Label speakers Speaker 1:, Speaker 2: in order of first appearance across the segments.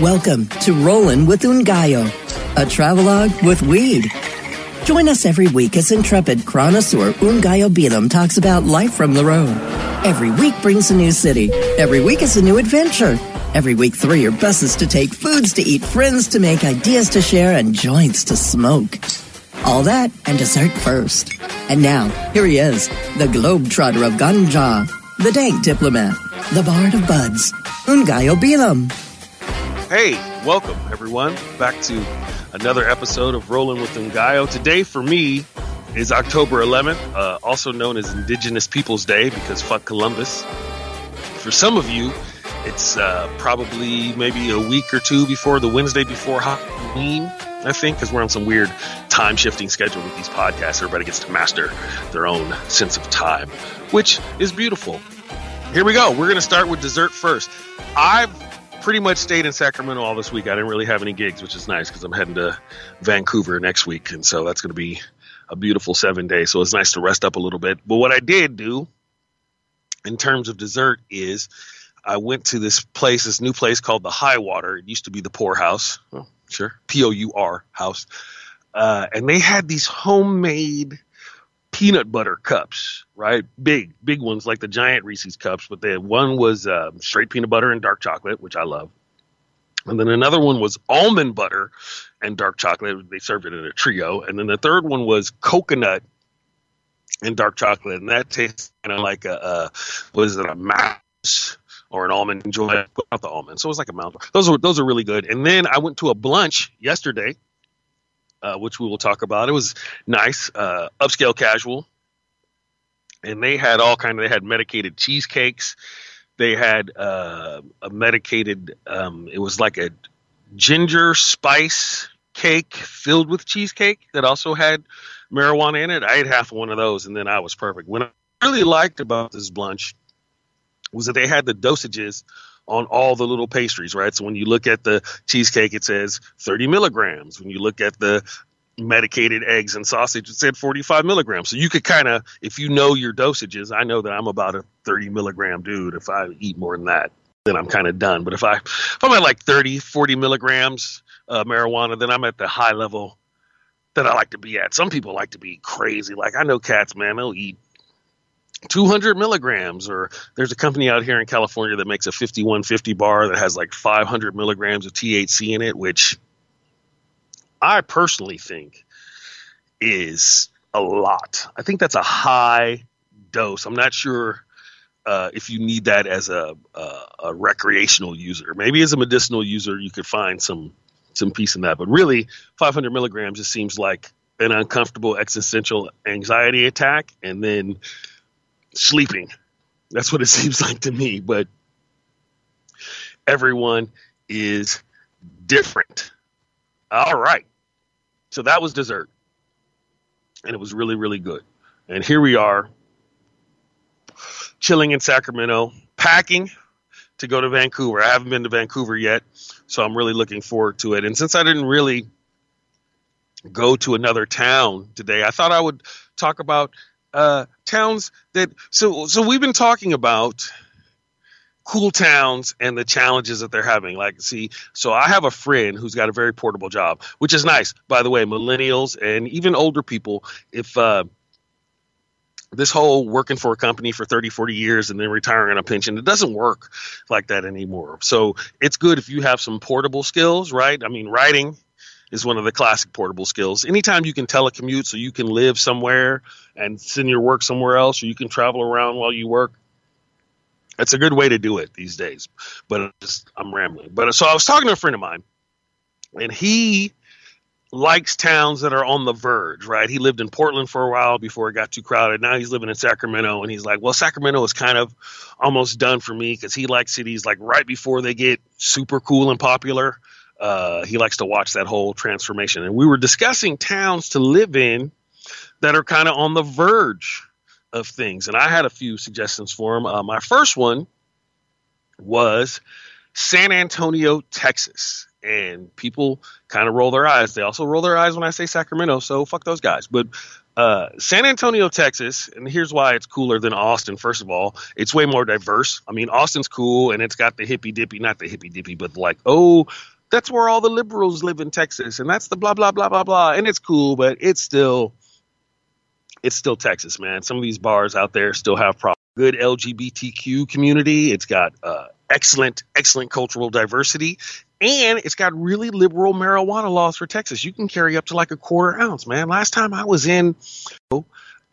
Speaker 1: Welcome to Rollin' with Ngaio, a travelogue with weed. Join us every week as intrepid chronosaur Ngaio Bealum talks about life from the road. Every week brings a new city. Every week is a new adventure. Every week, three are buses to take, foods to eat, friends to make, ideas to share, and joints to smoke. All that and dessert first. And now, here he is, the globetrotter of Ganja, the dank diplomat, the bard of buds, Ngaio Bealum.
Speaker 2: Hey, welcome everyone back to another episode of Rolling with Ngaio. Today for me is October 11th, uh, also known as Indigenous Peoples Day because fuck Columbus. For some of you, it's uh, probably maybe a week or two before the Wednesday before Halloween. I think, because we're on some weird time shifting schedule with these podcasts. Everybody gets to master their own sense of time, which is beautiful. Here we go. We're going to start with dessert first. I've pretty much stayed in Sacramento all this week. I didn't really have any gigs, which is nice because I'm heading to Vancouver next week. And so that's going to be a beautiful seven days. So it's nice to rest up a little bit. But what I did do in terms of dessert is I went to this place, this new place called the High Water. It used to be the Poor House. Sure. P O U R house. Uh, and they had these homemade peanut butter cups, right? Big, big ones like the giant Reese's cups. But then one was uh, straight peanut butter and dark chocolate, which I love. And then another one was almond butter and dark chocolate. They served it in a trio. And then the third one was coconut and dark chocolate. And that tastes kind of like a, a what is it, a mouse or an almond joy, not the almond. So it was like a mouth. Those are those are really good. And then I went to a lunch yesterday, uh, which we will talk about. It was nice, uh, upscale casual, and they had all kind of. They had medicated cheesecakes. They had uh, a medicated. Um, it was like a ginger spice cake filled with cheesecake that also had marijuana in it. I ate half of one of those, and then I was perfect. What I really liked about this lunch was that they had the dosages on all the little pastries, right? So when you look at the cheesecake, it says 30 milligrams. When you look at the medicated eggs and sausage, it said 45 milligrams. So you could kind of, if you know your dosages, I know that I'm about a 30 milligram dude. If I eat more than that, then I'm kind of done. But if I, if I'm at like 30, 40 milligrams uh, marijuana, then I'm at the high level that I like to be at. Some people like to be crazy. Like I know cats, man, they'll eat 200 milligrams or there's a company out here in california that makes a 5150 bar that has like 500 milligrams of thc in it which i personally think is a lot. I think that's a high dose. I'm not sure uh, if you need that as a, a, a recreational user. Maybe as a medicinal user you could find some some peace in that. But really 500 milligrams just seems like an uncomfortable existential anxiety attack. And then sleeping. That's what it seems like to me. But everyone is different. All right. So that was dessert. And it was really, really good. And here we are, chilling in Sacramento, packing to go to Vancouver. I haven't been to Vancouver yet, so I'm really looking forward to it. And since I didn't really go to another town today, I thought I would talk about uh, towns that so so we've been talking about cool towns and the challenges that they're having. Like, see, so I have a friend who's got a very portable job, which is nice, by the way. Millennials and even older people, if uh, this whole working for a company for 30, 40 years and then retiring on a pension, it doesn't work like that anymore. So it's good if you have some portable skills, right? I mean, writing is one of the classic portable skills. Anytime you can telecommute so you can live somewhere and send your work somewhere else or you can travel around while you work, it's a good way to do it these days. But I'm rambling. But so I was talking to a friend of mine and he likes towns that are on the verge, right? He lived in Portland for a while before it got too crowded. Now he's living in Sacramento and he's like, well, Sacramento is kind of almost done for me because he likes cities like right before they get super cool and popular uh, he likes to watch that whole transformation. And we were discussing towns to live in that are kind of on the verge of things. And I had a few suggestions for him. Uh, my first one was San Antonio, Texas. And people kind of roll their eyes. They also roll their eyes when I say Sacramento, so fuck those guys. But Uh, San Antonio, Texas, and here's why it's cooler than Austin. First of all, it's way more diverse. I mean, Austin's cool and it's got the hippy dippy, not the hippy dippy, but like, oh, that's where all the liberals live in Texas, and that's the blah blah blah blah blah, and it's cool, but it's still, it's still Texas, man. Some of these bars out there still have problems. Good LGBTQ community. It's got uh, excellent, excellent cultural diversity, and it's got really liberal marijuana laws for Texas. You can carry up to like a quarter ounce, man. Last time I was in,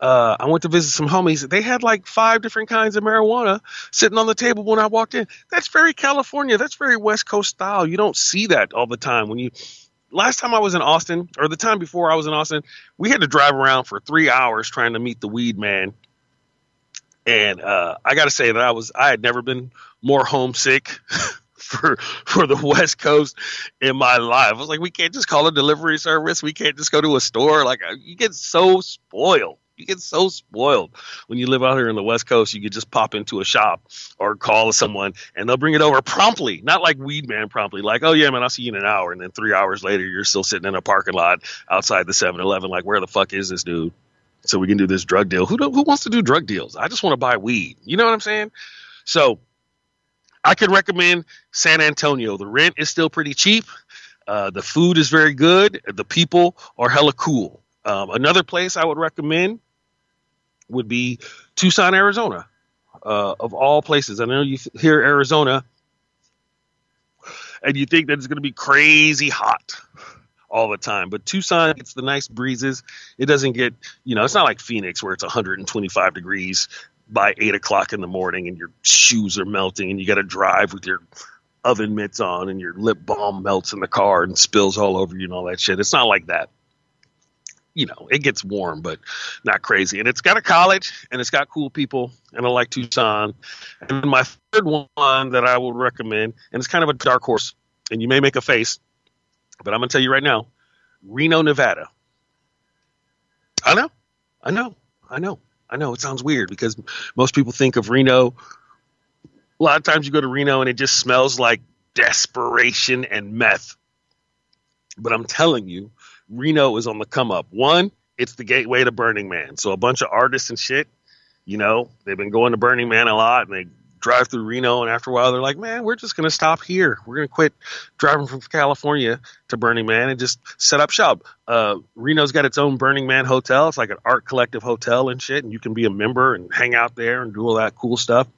Speaker 2: uh, I went to visit some homies. They had like five different kinds of marijuana sitting on the table when I walked in. That's very California. That's very West Coast style. You don't see that all the time. When you last time I was in Austin, or the time before I was in Austin, we had to drive around for three hours trying to meet the weed man. And uh, I got to say that I was I had never been more homesick for for the West Coast in my life. I was like, we can't just call a delivery service. We can't just go to a store. Like uh, you get so spoiled. You get so spoiled when you live out here in the West Coast. You could just pop into a shop or call someone, and they'll bring it over promptly. Not like Weed Man promptly, like, "Oh yeah, man, I'll see you in an hour," and then three hours later, you're still sitting in a parking lot outside the 7-Eleven, like, "Where the fuck is this dude?" So we can do this drug deal. Who do, who wants to do drug deals? I just want to buy weed. You know what I'm saying? So I could recommend San Antonio. The rent is still pretty cheap. Uh, the food is very good. The people are hella cool. Um, another place I would recommend would be Tucson, Arizona. Uh, of all places, I know you hear Arizona, and you think that it's going to be crazy hot all the time. But Tucson gets the nice breezes. It doesn't get, you know, it's not like Phoenix where it's 125 degrees by eight o'clock in the morning and your shoes are melting and you got to drive with your oven mitts on and your lip balm melts in the car and spills all over you and all that shit. It's not like that. You know, it gets warm, but not crazy. And it's got a college and it's got cool people and I like Tucson. And my third one that I would recommend, and it's kind of a dark horse, and you may make a face, but I'm going to tell you right now Reno, Nevada. I know. I know. I know. I know it sounds weird because most people think of Reno. A lot of times you go to Reno and it just smells like desperation and meth. But I'm telling you, Reno is on the come up. One, it's the gateway to Burning Man. So a bunch of artists and shit, you know, they've been going to Burning Man a lot and they drive through Reno, and after a while, they're like, "Man, we're just going to stop here. We're going to quit driving from California to Burning Man and just set up shop." Uh, Reno's got its own Burning Man hotel. It's like an art collective hotel and shit, and you can be a member and hang out there and do all that cool stuff.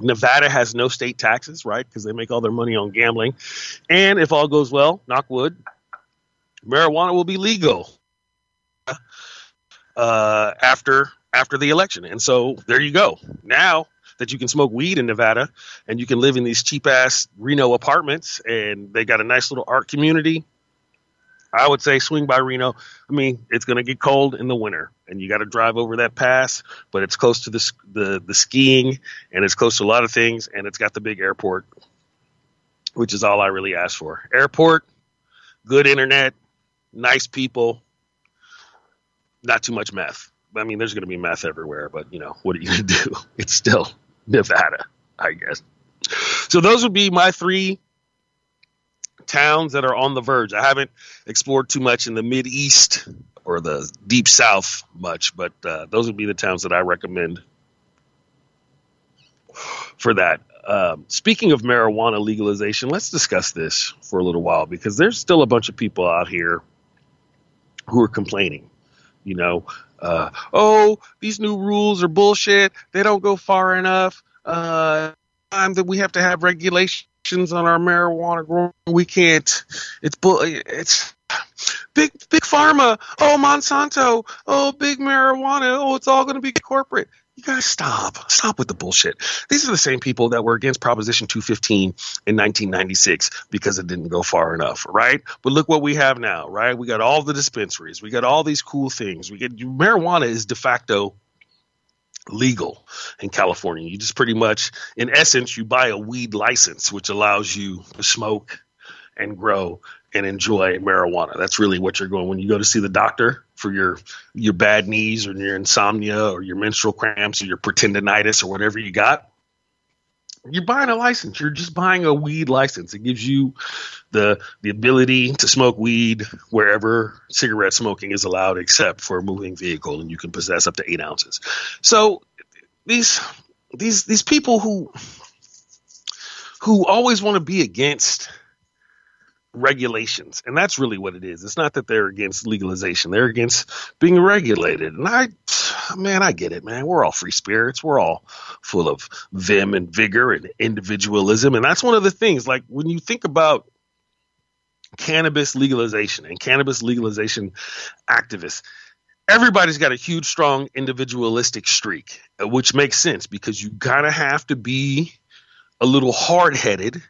Speaker 2: Nevada has no state taxes, right? Because they make all their money on gambling. And if all goes well, knock wood, marijuana will be legal uh, after after the election. And so there you go. Now that you can smoke weed in Nevada and you can live in these cheap ass Reno apartments and they got a nice little art community. I would say swing by Reno. I mean, it's going to get cold in the winter and you got to drive over that pass, but it's close to the, the the skiing and it's close to a lot of things and it's got the big airport, which is all I really ask for. Airport, good internet, nice people, not too much meth. I mean, there's going to be meth everywhere, but you know, what are you going to do? It's still Nevada, I guess. So those would be my three towns that are on the verge. I haven't explored too much in the Mid East or the Deep South much, but uh, those would be the towns that I recommend for that. Um, speaking of marijuana legalization, let's discuss this for a little while because there's still a bunch of people out here who are complaining. You know, uh, oh, these new rules are bullshit. They don't go far enough. Uh, time that we have to have regulations on our marijuana growing. We can't. It's bull. It's big big pharma. Oh, Monsanto. Oh, big marijuana. Oh, it's all going to be corporate you guys stop. Stop with the bullshit. These are the same people that were against Proposition 215 in 1996 because it didn't go far enough, right? But look what we have now, right? We got all the dispensaries. We got all these cool things. We get marijuana is de facto legal in California. You just pretty much, in essence, you buy a weed license, which allows you to smoke and grow and enjoy marijuana. That's really what you're going when you go to see the doctor for your your bad knees or your insomnia or your menstrual cramps or your pretendinitis or whatever you got. you're buying a license. You're just buying a weed license. It gives you the the ability to smoke weed wherever cigarette smoking is allowed, except for a moving vehicle, and you can possess up to eight ounces. So these these these people who who always want to be against regulations. And that's really what it is. It's not that they're against legalization. They're against being regulated. And i man i get it man. We're all free spirits. We're all full of vim and vigor and individualism. And that's one of the things like when you think about cannabis legalization and cannabis legalization activists everybody's got a huge strong individualistic streak uh, which makes sense because you gotta have to be a little hard-headed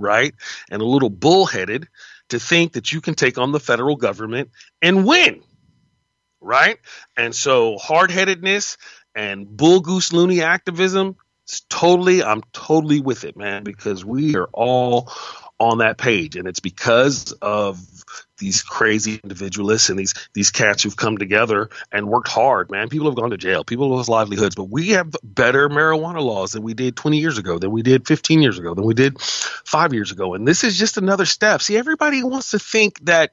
Speaker 2: right? And a little bullheaded to think that you can take on the federal government and win, right? And so hard headedness and bull goose loony activism, it's totally, I'm totally with it, man, because we are all on that page. And it's because of these crazy individualists and these these cats who've come together and worked hard, man. People have gone to jail. People lost livelihoods, but we have better marijuana laws than we did 20 years ago, than we did 15 years ago, than we did five years ago. And this is just another step. See, everybody wants to think that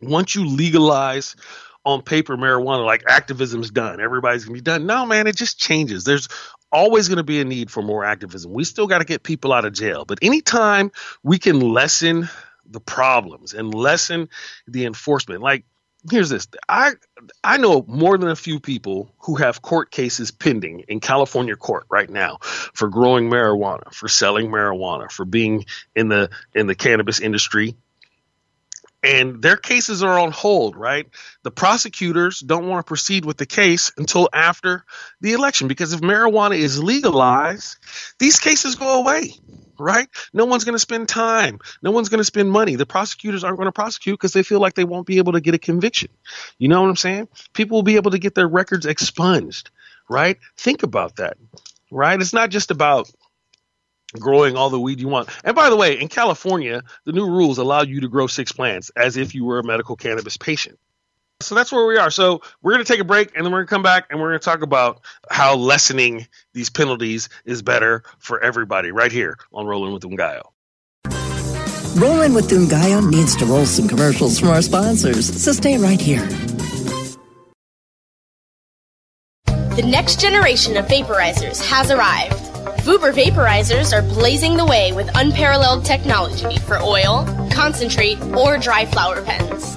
Speaker 2: once you legalize on paper marijuana, like activism's done, everybody's gonna be done. No, man, it just changes. There's always going to be a need for more activism. We still got to get people out of jail. But anytime we can lessen the problems and lessen the enforcement. Like, here's this. I I know more than a few people who have court cases pending in California court right now for growing marijuana, for selling marijuana, for being in the in the cannabis industry. And their cases are on hold, right? The prosecutors don't want to proceed with the case until after the election because if marijuana is legalized, these cases go away right? No one's going to spend time. No one's going to spend money. The prosecutors aren't going to prosecute because they feel like they won't be able to get a conviction. You know what I'm saying? People will be able to get their records expunged, right? Think about that, right? It's not just about growing all the weed you want. And by the way, in California, the new rules allow you to grow six plants as if you were a medical cannabis patient. So that's where we are. So we're going to take a break and then we're going to come back and we're going to talk about how lessening these penalties is better for everybody right here on Rolling with Ngaio.
Speaker 1: Rolling with Ngaio needs to roll some commercials from our sponsors, so stay right here.
Speaker 3: The next generation of vaporizers has arrived. Vuber vaporizers are blazing the way with unparalleled technology for oil, concentrate, or dry flower pens.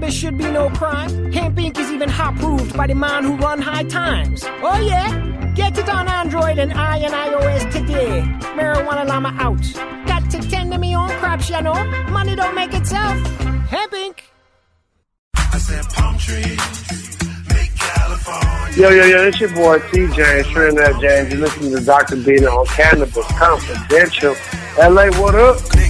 Speaker 4: Cannabis should be no crime. Hemp Inc. is even hot proved by the man who run high times. Oh yeah? Get it on Android and I and iOS today. Marijuana Llama out. Got to tend to me own crops, you know. Money don't make itself. Hemp Inc.
Speaker 5: I said palm trees, make California.
Speaker 6: Yo, yo, yo, it's your boy TJ, Trinidad James. You're listening to Dr. Bina on Cannabis Confidential.
Speaker 7: LA, what up?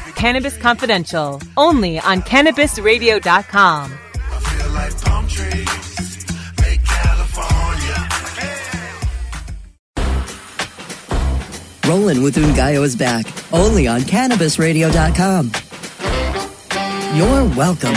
Speaker 8: Cannabis Confidential, only on CannabisRadio.com.
Speaker 5: feel like palm trees make California.
Speaker 1: Rollin' with Ngaio is back, only on CannabisRadio.com. You're welcome.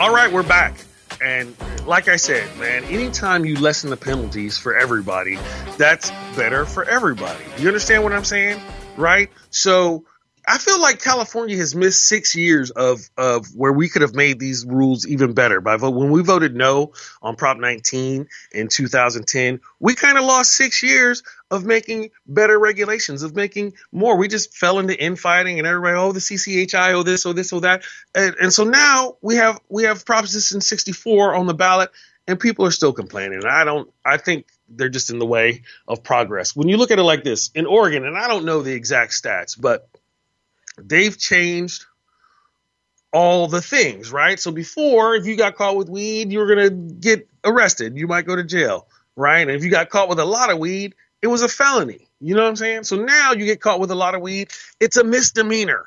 Speaker 2: All right, we're back. And like I said, man, anytime you lessen the penalties for everybody, that's better for everybody. You understand what I'm saying? Right? So I feel like California has missed six years of, of where we could have made these rules even better by vote. When we voted no on Prop 19 in 2010, we kind of lost six years of making better regulations, of making more. We just fell into infighting and everybody, oh, the CCHI, oh, this, oh, this, oh, that. And, and so now we have, we have Proposition 64 on the ballot and people are still complaining. I don't, I think they're just in the way of progress. When you look at it like this in Oregon, and I don't know the exact stats, but they've changed all the things, right? So before, if you got caught with weed, you were going to get arrested. You might go to jail, right? And if you got caught with a lot of weed, it was a felony. You know what I'm saying? So now you get caught with a lot of weed, it's a misdemeanor,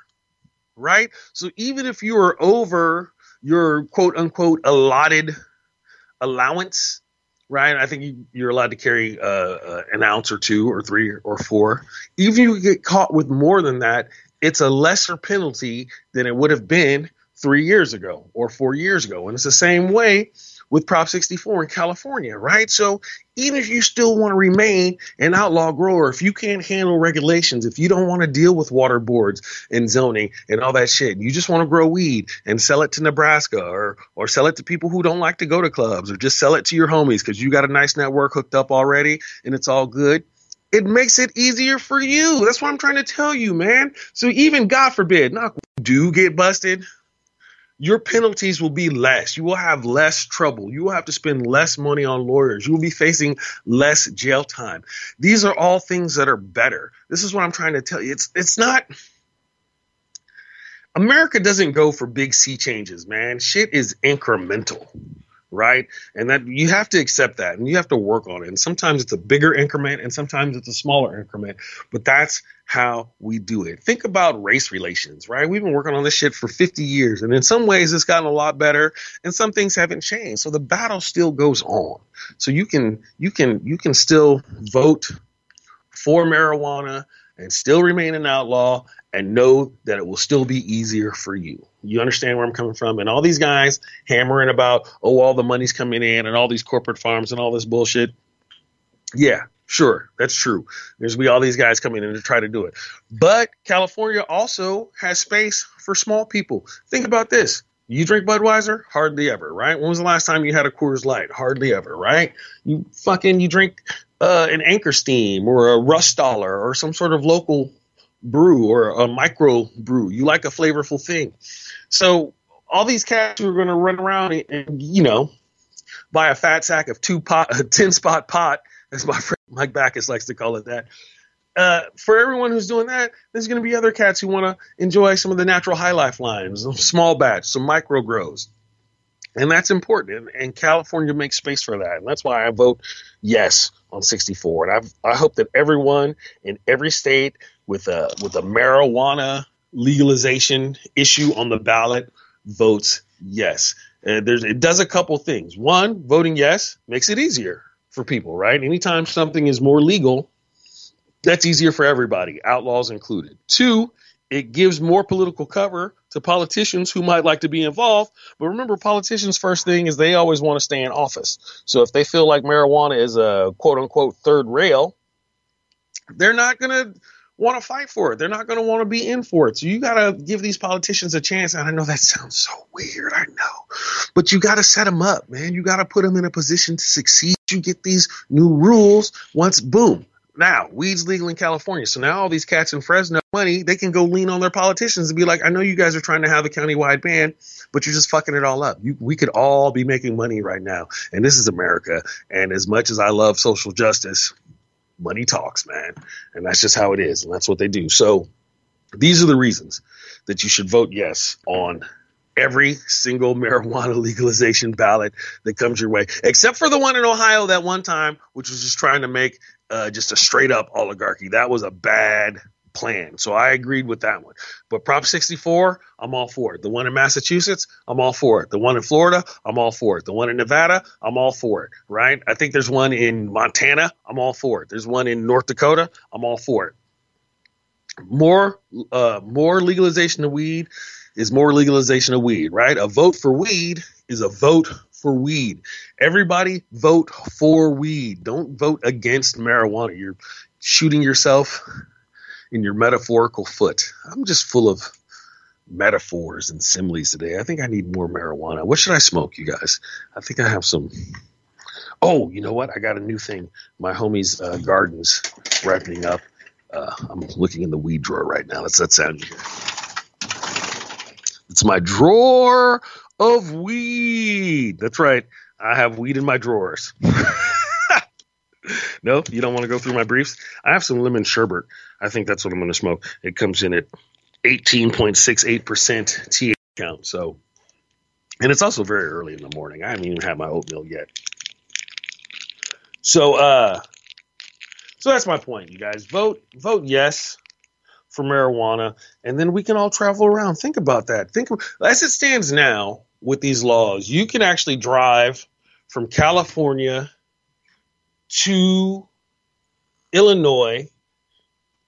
Speaker 2: right? So even if you are over your quote unquote allotted allowance, right? I think you, you're allowed to carry uh, uh, an ounce or two or three or four. Even if you get caught with more than that, it's a lesser penalty than it would have been three years ago or four years ago. And it's the same way with Prop 64 in California, right? So even if you still want to remain an outlaw grower, if you can't handle regulations, if you don't want to deal with water boards and zoning and all that shit, you just want to grow weed and sell it to Nebraska or or sell it to people who don't like to go to clubs or just sell it to your homies because you got a nice network hooked up already and it's all good. It makes it easier for you. That's what I'm trying to tell you, man. So even God forbid, not do get busted, your penalties will be less. You will have less trouble. You will have to spend less money on lawyers. You will be facing less jail time. These are all things that are better. This is what I'm trying to tell you. It's it's not America doesn't go for big sea changes, man. Shit is incremental, right? And that you have to accept that and you have to work on it. And sometimes it's a bigger increment and sometimes it's a smaller increment, but that's how we do it. Think about race relations, right? We've been working on this shit for 50 years, and in some ways it's gotten a lot better, and some things haven't changed. So the battle still goes on. So you can you can you can still vote for marijuana and still remain an outlaw and know that it will still be easier for you. You understand where I'm coming from? And all these guys hammering about, oh, all the money's coming in and all these corporate farms and all this bullshit. Yeah, Sure, that's true. There's be all these guys coming in to try to do it. But California also has space for small people. Think about this. You drink Budweiser? Hardly ever, right? When was the last time you had a Coors Light? Hardly ever, right? You fucking you drink uh, an Anchor Steam or a Rust Dollar or some sort of local brew or a micro brew. You like a flavorful thing. So all these cats are going to run around and, and you know buy a fat sack of two pot, a ten spot pot as my friend Mike Backus likes to call it that. Uh, for everyone who's doing that, there's going to be other cats who want to enjoy some of the natural high life lines, some small batch, some micro grows. And that's important. And, and California makes space for that. And that's why I vote yes on 64. And I've, I hope that everyone in every state with a, with a marijuana legalization issue on the ballot votes yes. Uh, there's, it does a couple things. One, voting yes makes it easier for people, right? Anytime something is more legal, that's easier for everybody, outlaws included. Two, it gives more political cover to politicians who might like to be involved. But remember, politicians' first thing is they always want to stay in office. So if they feel like marijuana is a quote unquote third rail, they're not going to want to fight for it. They're not going to want to be in for it. So you got to give these politicians a chance. And I know that sounds so weird. I know. But you got to set them up, man. You got to put them in a position to succeed. You get these new rules once, boom. Now, weed's legal in California. So now all these cats in Fresno money, they can go lean on their politicians and be like, I know you guys are trying to have a countywide ban, but you're just fucking it all up. You, we could all be making money right now. And this is America. And as much as I love social justice, money talks, man. And that's just how it is. And that's what they do. So these are the reasons that you should vote yes on every single marijuana legalization ballot that comes your way, except for the one in Ohio that one time, which was just trying to make uh, just a straight up oligarchy. That was a bad plan. So I agreed with that one. But Prop 64, I'm all for it. The one in Massachusetts, I'm all for it. The one in Florida, I'm all for it. The one in Nevada, I'm all for it. Right? I think there's one in Montana, I'm all for it. There's one in North Dakota, I'm all for it. More, uh, more legalization of weed is more legalization of weed, right? A vote for weed is a vote for weed. Everybody vote for weed. Don't vote against marijuana. You're shooting yourself in your metaphorical foot. I'm just full of metaphors and similes today. I think I need more marijuana. What should I smoke, you guys? I think I have some. Oh, you know what? I got a new thing. My homie's uh, garden's wrapping up. Uh, I'm looking in the weed drawer right now. That's that sound. It's my drawer of weed. That's right. I have weed in my drawers. no, you don't want to go through my briefs? I have some lemon sherbet. I think that's what I'm going to smoke. It comes in at 18.68% TH count. So, and it's also very early in the morning. I haven't even had my oatmeal yet. So, uh, so that's my point, you guys. Vote, vote yes for marijuana, and then we can all travel around. Think about that. Think as it stands now with these laws, you can actually drive from California to Illinois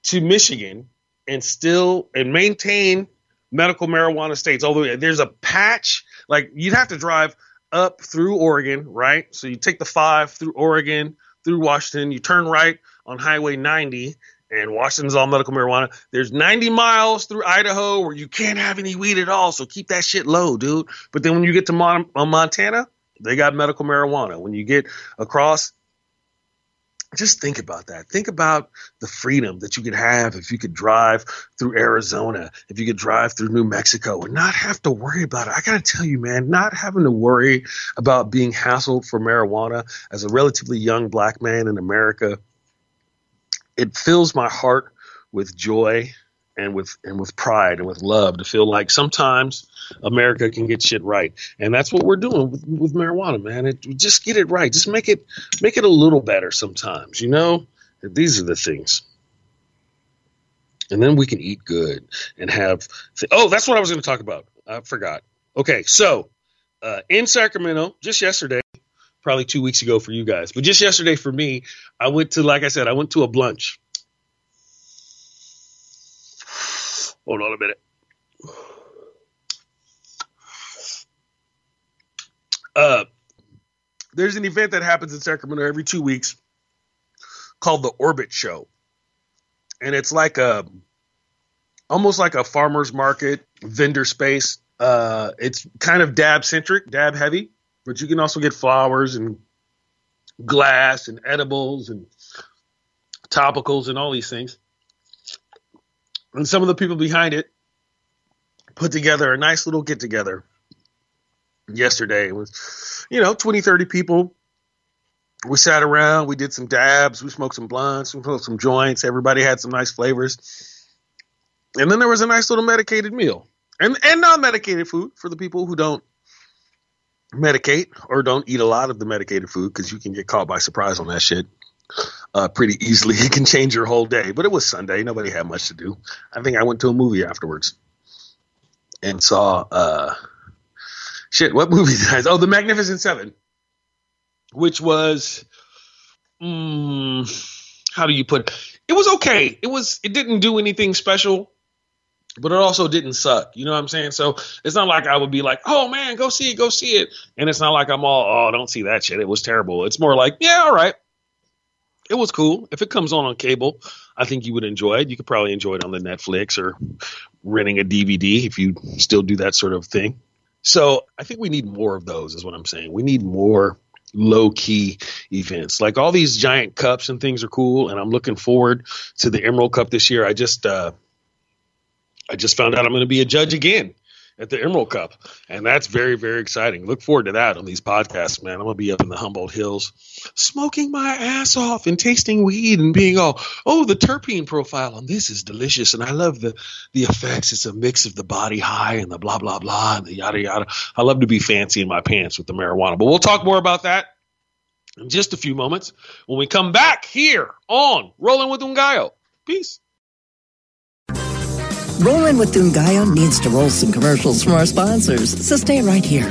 Speaker 2: to Michigan and still and maintain medical marijuana states. Although there's a patch, like you'd have to drive up through Oregon, right? So you take the five through Oregon, through Washington, you turn right on Highway 90, and Washington's all medical marijuana. There's 90 miles through Idaho where you can't have any weed at all, so keep that shit low, dude. But then when you get to Mon- uh, Montana, they got medical marijuana. When you get across just think about that. Think about the freedom that you could have if you could drive through Arizona, if you could drive through New Mexico and not have to worry about it. I got to tell you, man, not having to worry about being hassled for marijuana as a relatively young black man in America, it fills my heart with joy and with and with pride and with love to feel like sometimes America can get shit right, and that's what we're doing with, with marijuana, man. It, just get it right, just make it make it a little better sometimes. You know, these are the things, and then we can eat good and have. Th- oh, that's what I was going to talk about. I forgot. Okay, so uh, in Sacramento, just yesterday, probably two weeks ago for you guys, but just yesterday for me, I went to, like I said, I went to a blunch Hold on a minute. Uh, there's an event that happens in Sacramento every two weeks called the Orbit Show, and it's like a almost like a farmers market vendor space. Uh, it's kind of dab centric, dab heavy, but you can also get flowers and glass and edibles and topicals and all these things and some of the people behind it put together a nice little get together yesterday. It was, you know, 20, 30 people. We sat around, we did some dabs, we smoked some blunts, we smoked some joints. Everybody had some nice flavors. And then there was a nice little medicated meal and, and non medicated food for the people who don't medicate or don't eat a lot of the medicated food because you can get caught by surprise on that shit uh, pretty easily. It can change your whole day. But it was Sunday; nobody had much to do. I think I went to a movie afterwards and saw uh, shit. What movie did I? Oh, The Magnificent Seven, which was mm, how do you put? It? it was okay. It was. It didn't do anything special. But it also didn't suck. You know what I'm saying? So it's not like I would be like, oh man, go see it, go see it. And it's not like I'm all, oh, don't see that shit. It was terrible. It's more like, yeah, all right it was cool. If it comes on on cable, I think you would enjoy it. You could probably enjoy it on the Netflix or renting a DVD if you still do that sort of thing. So I think we need more of those, is what I'm saying. We need more low key events. Like all these giant cups and things are cool, and I'm looking forward to the Emerald Cup this year. I just uh, I just found out I'm going to be a judge again at the Emerald Cup, and that's very very exciting. Look forward to that on these podcasts, man. I'm to be up in the Humboldt Hills, smoking my ass off and tasting weed and being all, oh, the terpene profile on this is delicious, and I love the the effects. It's a mix of the body high and the blah blah blah and the yada yada. I love to be fancy in my pants with the marijuana, but we'll talk more about that in just a few moments when we come back here on Rolling with Ngaio. Peace.
Speaker 1: Rolling with Dungayo needs to roll some commercials from our sponsors, so stay right here.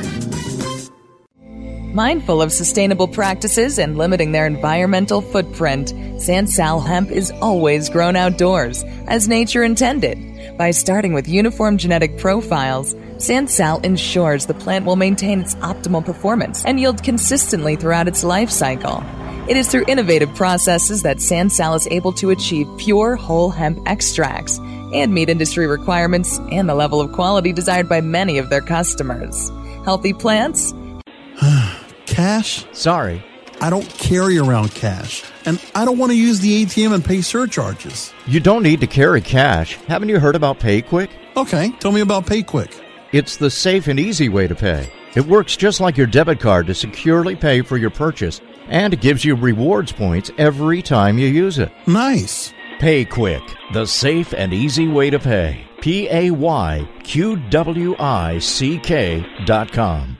Speaker 9: Mindful of sustainable practices and limiting their environmental footprint, Sansal hemp is always grown outdoors, as nature intended. By starting with uniform genetic profiles, Sansal ensures the plant will maintain its optimal performance and yield consistently throughout its life cycle. It is through innovative processes that Sansal is able to achieve pure whole hemp extracts and meet industry requirements and the level of quality desired by many of their customers. Healthy plants?
Speaker 10: Cash? Sorry, I don't carry around cash. And I don't want to use the ATM and pay surcharges.
Speaker 11: You don't need to carry cash. Haven't you heard about PayQwick?
Speaker 10: Okay, tell me about PayQwick.
Speaker 11: It's the safe and easy way to pay. It works just like your debit card to securely pay for your purchase, and it gives you rewards points every time you use it.
Speaker 10: Nice.
Speaker 11: PayQwick, the safe and easy way to pay. P A Y Q W I C K dot com.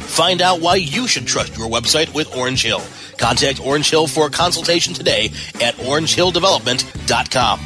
Speaker 12: Find out why you should trust your website with Orange Hill. Contact Orange Hill for a consultation today at orangehilldevelopment.com.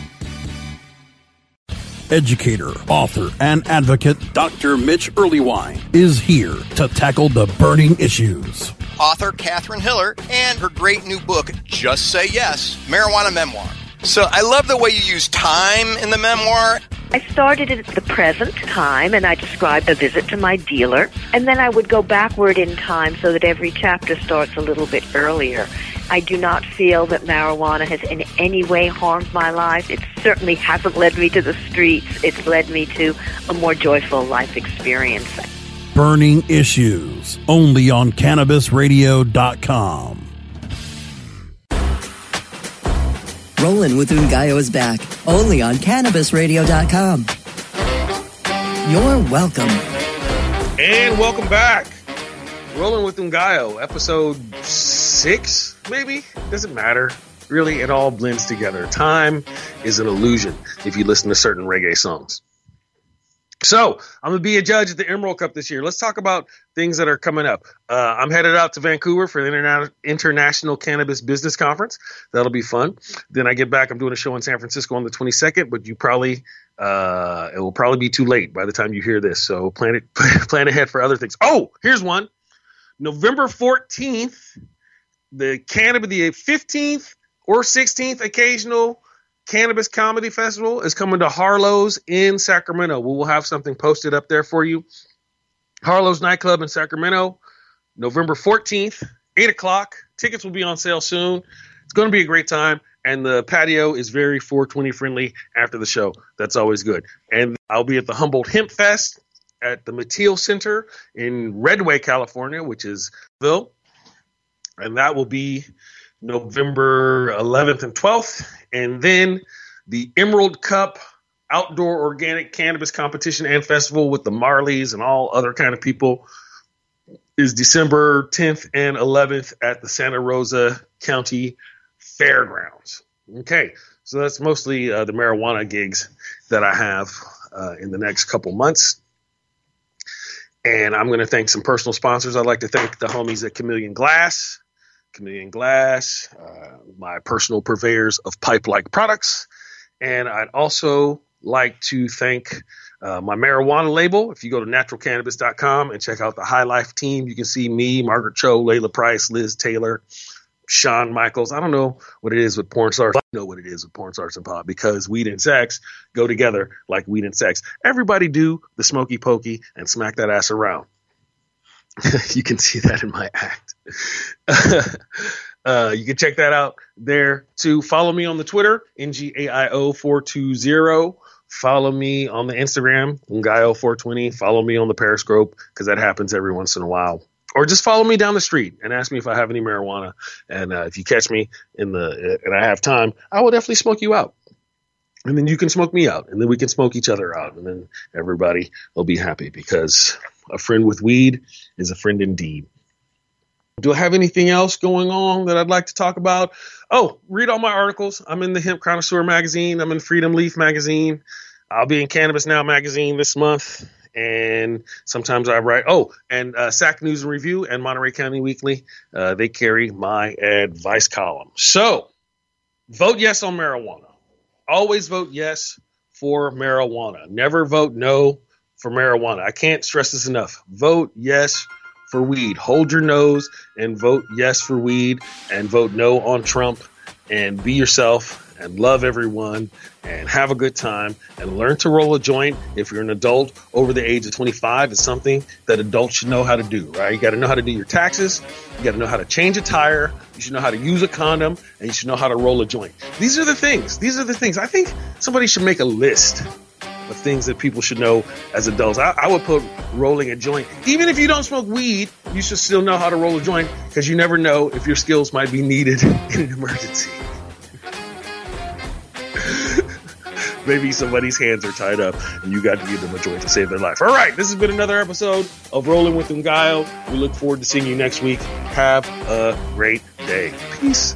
Speaker 10: Educator, author, and advocate Dr. Mitch Earleywine is here to tackle the burning issues.
Speaker 13: Author Catherine Hiller and her great new book, Just Say Yes Marijuana Memoir. So I love the way you use time in the memoir.
Speaker 14: I started at the present time and I described a visit to my dealer, and then I would go backward in time so that every chapter starts a little bit earlier. I do not feel that marijuana has in any way harmed my life. It certainly hasn't led me to the streets. It's led me to a more joyful life experience.
Speaker 10: Burning issues only on cannabisradio.com.
Speaker 1: Rolling with Ngaio is back, only on CannabisRadio.com. You're welcome.
Speaker 2: And welcome back. Rolling with Ngaio, episode six, maybe? Doesn't matter. Really, it all blends together. Time is an illusion if you listen to certain reggae songs. So, I'm going to be a judge at the Emerald Cup this year. Let's talk about things that are coming up. Uh, I'm headed out to Vancouver for the Interna- International Cannabis Business Conference. That'll be fun. Then I get back. I'm doing a show in San Francisco on the 22nd, but you probably uh, it will probably be too late by the time you hear this. So plan it, plan ahead for other things. Oh, here's one. November 14th, the cannabis, the 15th or 16th occasional Cannabis Comedy Festival is coming to Harlow's in Sacramento. We will have something posted up there for you. Harlow's nightclub in Sacramento, November 14th, 8 o'clock. Tickets will be on sale soon. It's going to be a great time. And the patio is very 420 friendly after the show. That's always good. And I'll be at the Humboldt Hemp Fest at the Mateel Center in Redway, California, which is Ville. And that will be November 11th and 12th. And then the Emerald Cup outdoor organic cannabis competition and festival with the Marleys and all other kind of people is December 10th and 11th at the Santa Rosa County Fairgrounds. Okay, so that's mostly uh, the marijuana gigs that I have uh, in the next couple months. And I'm going to thank some personal sponsors. I'd like to thank the homies at Chameleon Glass, Chameleon Glass, uh, my personal purveyors of pipe like products. And I'd also like to thank uh, my marijuana label. If you go to naturalcannabis.com and check out the High Life team, you can see me, Margaret Cho, Layla Price, Liz Taylor, Sean Michaels. I don't know what it is with porn stars. I know what it is with porn stars and pop because weed and sex go together like weed and sex. Everybody do the smoky pokey and smack that ass around. you can see that in my act. uh, you can check that out there too. Follow me on the Twitter, NGAIO420. Follow me on the Instagram, Ngaio420. Follow me on the Periscope because that happens every once in a while or just follow me down the street and ask me if I have any marijuana. And uh, if you catch me in the and I have time, I will definitely smoke you out. And then you can smoke me out, and then we can smoke each other out, and then everybody will be happy because a friend with weed is a friend indeed. Do I have anything else going on that I'd like to talk about? Oh, read all my articles. I'm in the Hemp Connoisseur magazine. I'm in Freedom Leaf magazine. I'll be in Cannabis Now magazine this month and sometimes I write. Oh, and uh, SAC News and Review and Monterey County Weekly, uh, they carry my advice column. So, vote yes on marijuana. Always vote yes for marijuana. Never vote no for marijuana. I can't stress this enough. Vote yes for weed. Hold your nose and vote yes for weed, and vote no on Trump. And be yourself and love everyone and have a good time and learn to roll a joint if you're an adult over the age of 25 is something that adults should know how to do, right? You got to know how to do your taxes. You got to know how to change a tire. You should know how to use a condom and you should know how to roll a joint. These are the things. These are the things. I think somebody should make a list of things that people should know as adults. I, I, would put rolling a joint. Even if you don't smoke weed, you should still know how to roll a joint because you never know if your skills might be needed in an emergency. maybe somebody's hands are tied up and you got to give them a joint to save their life. All right, this has been another episode of Rolling with Ngaio. We look forward to seeing you next week. Have a great day. Peace.